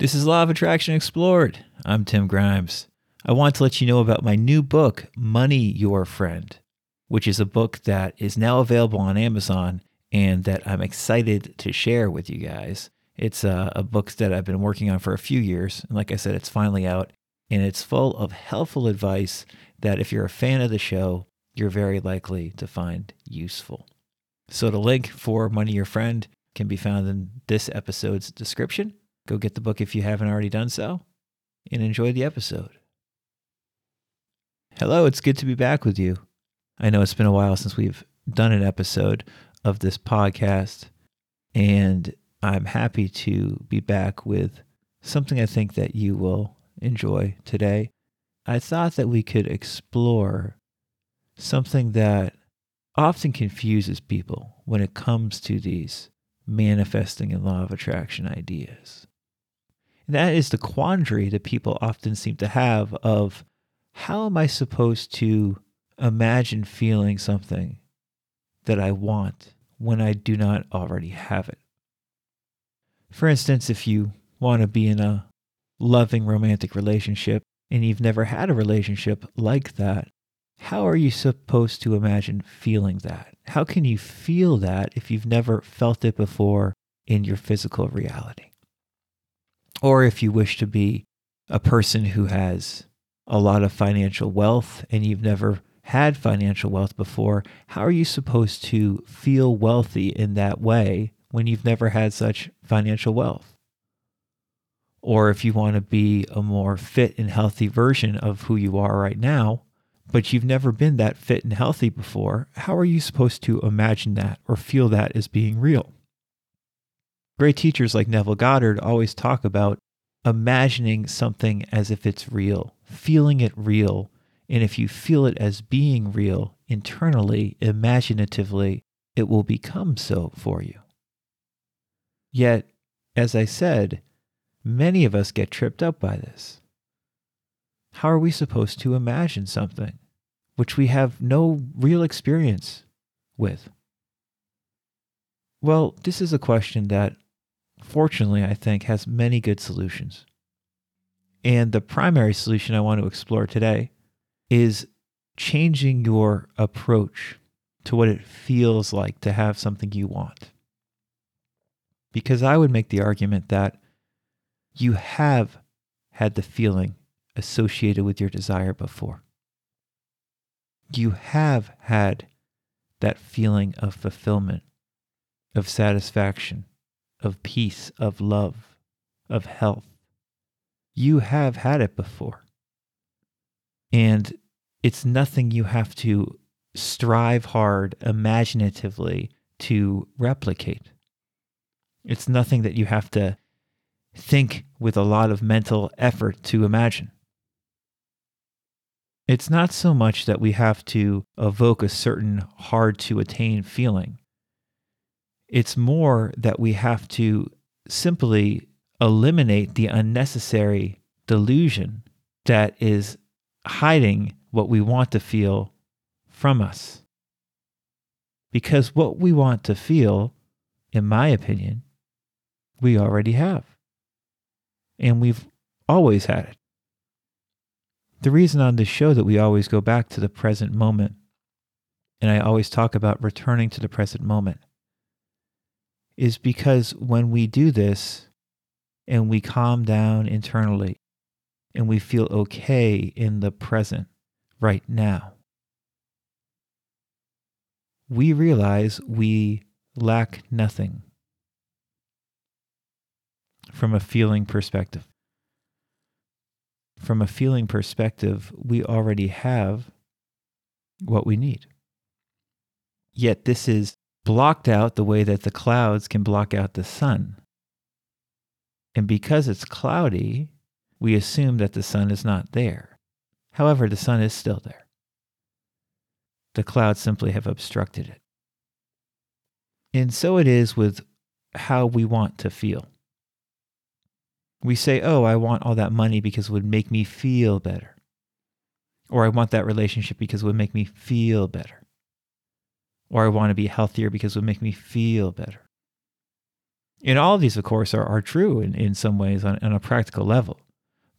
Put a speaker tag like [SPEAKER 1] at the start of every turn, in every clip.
[SPEAKER 1] This is Law of Attraction Explored. I'm Tim Grimes. I want to let you know about my new book, Money Your Friend, which is a book that is now available on Amazon and that I'm excited to share with you guys. It's a, a book that I've been working on for a few years. And like I said, it's finally out and it's full of helpful advice that if you're a fan of the show, you're very likely to find useful. So the link for Money Your Friend can be found in this episode's description. Go get the book if you haven't already done so and enjoy the episode. Hello, it's good to be back with you. I know it's been a while since we've done an episode of this podcast, and I'm happy to be back with something I think that you will enjoy today. I thought that we could explore something that often confuses people when it comes to these manifesting and law of attraction ideas. And that is the quandary that people often seem to have of how am I supposed to imagine feeling something that I want when I do not already have it? For instance, if you want to be in a loving romantic relationship and you've never had a relationship like that, how are you supposed to imagine feeling that? How can you feel that if you've never felt it before in your physical reality? Or if you wish to be a person who has a lot of financial wealth and you've never had financial wealth before, how are you supposed to feel wealthy in that way when you've never had such financial wealth? Or if you want to be a more fit and healthy version of who you are right now, but you've never been that fit and healthy before, how are you supposed to imagine that or feel that as being real? Great teachers like Neville Goddard always talk about imagining something as if it's real, feeling it real. And if you feel it as being real internally, imaginatively, it will become so for you. Yet, as I said, many of us get tripped up by this. How are we supposed to imagine something which we have no real experience with? Well, this is a question that fortunately, I think, has many good solutions. And the primary solution I want to explore today is changing your approach to what it feels like to have something you want. Because I would make the argument that you have had the feeling associated with your desire before. You have had that feeling of fulfillment, of satisfaction, of peace, of love, of health. You have had it before. And it's nothing you have to strive hard imaginatively to replicate. It's nothing that you have to think with a lot of mental effort to imagine. It's not so much that we have to evoke a certain hard to attain feeling. It's more that we have to simply eliminate the unnecessary delusion that is hiding what we want to feel from us. Because what we want to feel, in my opinion, we already have. And we've always had it. The reason on this show that we always go back to the present moment, and I always talk about returning to the present moment, is because when we do this and we calm down internally and we feel okay in the present right now, we realize we lack nothing from a feeling perspective. From a feeling perspective, we already have what we need. Yet, this is blocked out the way that the clouds can block out the sun. And because it's cloudy, we assume that the sun is not there. However, the sun is still there. The clouds simply have obstructed it. And so it is with how we want to feel. We say, oh, I want all that money because it would make me feel better. Or I want that relationship because it would make me feel better or I want to be healthier because it would make me feel better. And all of these, of course, are, are true in, in some ways on, on a practical level.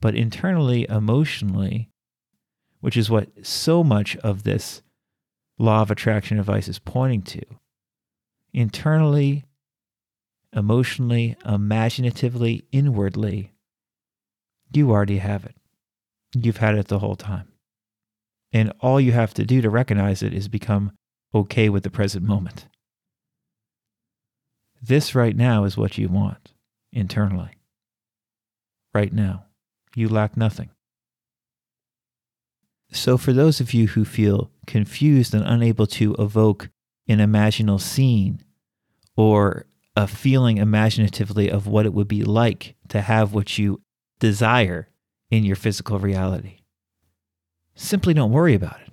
[SPEAKER 1] But internally, emotionally, which is what so much of this law of attraction advice is pointing to, internally, emotionally, imaginatively, inwardly, you already have it. You've had it the whole time. And all you have to do to recognize it is become okay with the present moment. This right now is what you want internally. Right now, you lack nothing. So, for those of you who feel confused and unable to evoke an imaginal scene or a feeling imaginatively of what it would be like to have what you desire in your physical reality, simply don't worry about it.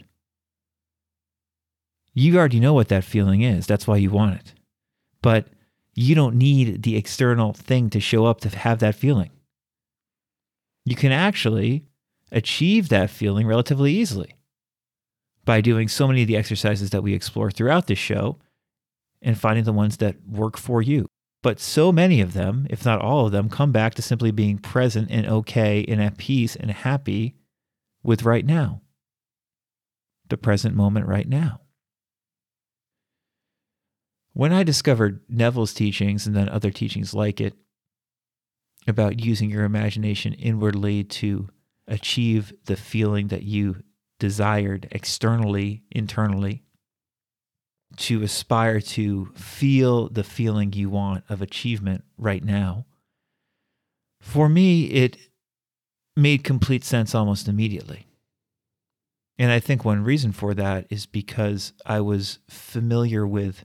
[SPEAKER 1] You already know what that feeling is. That's why you want it. But you don't need the external thing to show up to have that feeling. You can actually achieve that feeling relatively easily by doing so many of the exercises that we explore throughout this show and finding the ones that work for you. But so many of them, if not all of them, come back to simply being present and okay and at peace and happy with right now, the present moment right now. When I discovered Neville's teachings and then other teachings like it about using your imagination inwardly to achieve the feeling that you desired externally, internally, to aspire to feel the feeling you want of achievement right now, for me, it made complete sense almost immediately. And I think one reason for that is because I was familiar with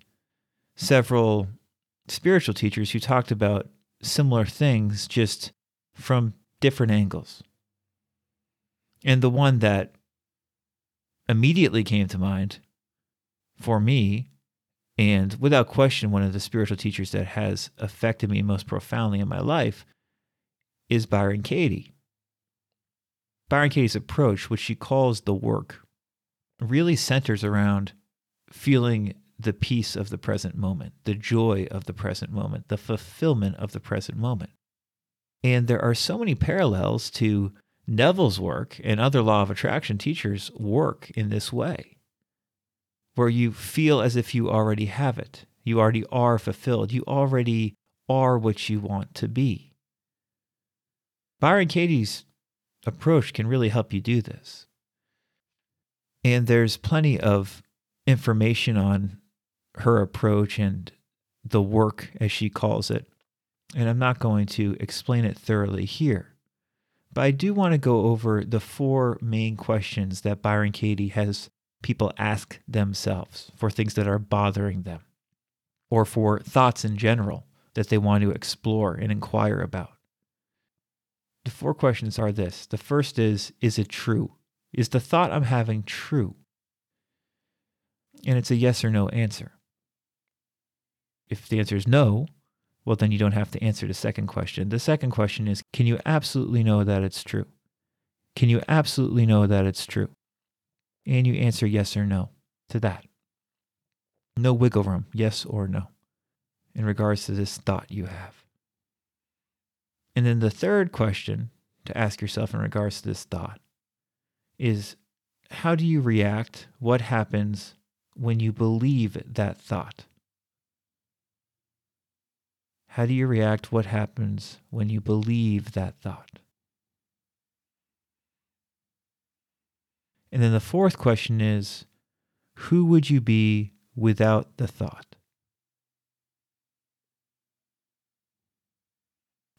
[SPEAKER 1] several spiritual teachers who talked about similar things just from different angles. And the one that immediately came to mind for me, and without question, one of the spiritual teachers that has affected me most profoundly in my life, is Byron Katie. Byron Katie's approach, which she calls the work, really centers around feeling the peace of the present moment, the joy of the present moment, the fulfillment of the present moment. And there are so many parallels to Neville's work and other law of attraction teachers' work in this way, where you feel as if you already have it. You already are fulfilled. You already are what you want to be. Byron Katie's approach can really help you do this. And there's plenty of information on her approach and the work, as she calls it. And I'm not going to explain it thoroughly here. But I do want to go over the four main questions that Byron Katie has people ask themselves for things that are bothering them or for thoughts in general that they want to explore and inquire about. The four questions are this the first is Is it true? Is the thought I'm having true? And it's a yes or no answer. If the answer is no, well, then you don't have to answer the second question. The second question is Can you absolutely know that it's true? Can you absolutely know that it's true? And you answer yes or no to that. No wiggle room, yes or no, in regards to this thought you have. And then the third question to ask yourself in regards to this thought is how do you react? What happens when you believe that thought? How do you react? What happens when you believe that thought? And then the fourth question is who would you be without the thought?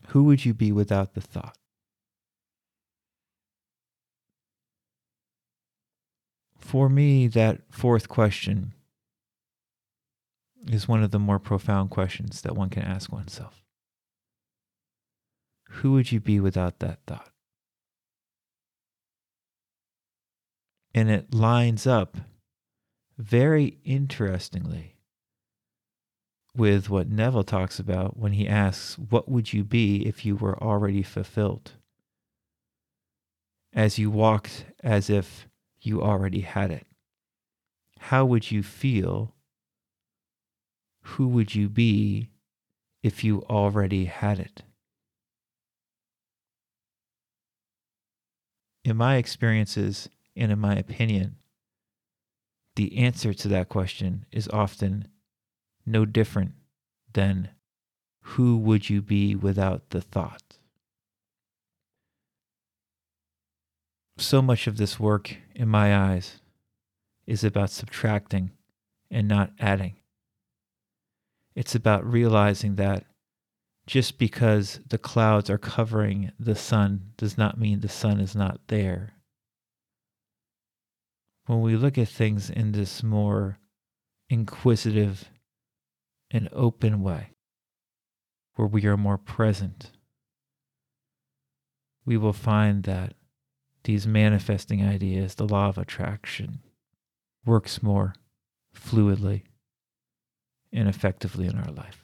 [SPEAKER 1] Who would you be without the thought? For me, that fourth question is one of the more profound questions that one can ask oneself. Who would you be without that thought? And it lines up very interestingly with what Neville talks about when he asks, What would you be if you were already fulfilled? As you walked as if you already had it. How would you feel who would you be if you already had it? In my experiences and in my opinion, the answer to that question is often no different than who would you be without the thought? So much of this work, in my eyes, is about subtracting and not adding. It's about realizing that just because the clouds are covering the sun does not mean the sun is not there. When we look at things in this more inquisitive and open way, where we are more present, we will find that these manifesting ideas, the law of attraction, works more fluidly and effectively in our life.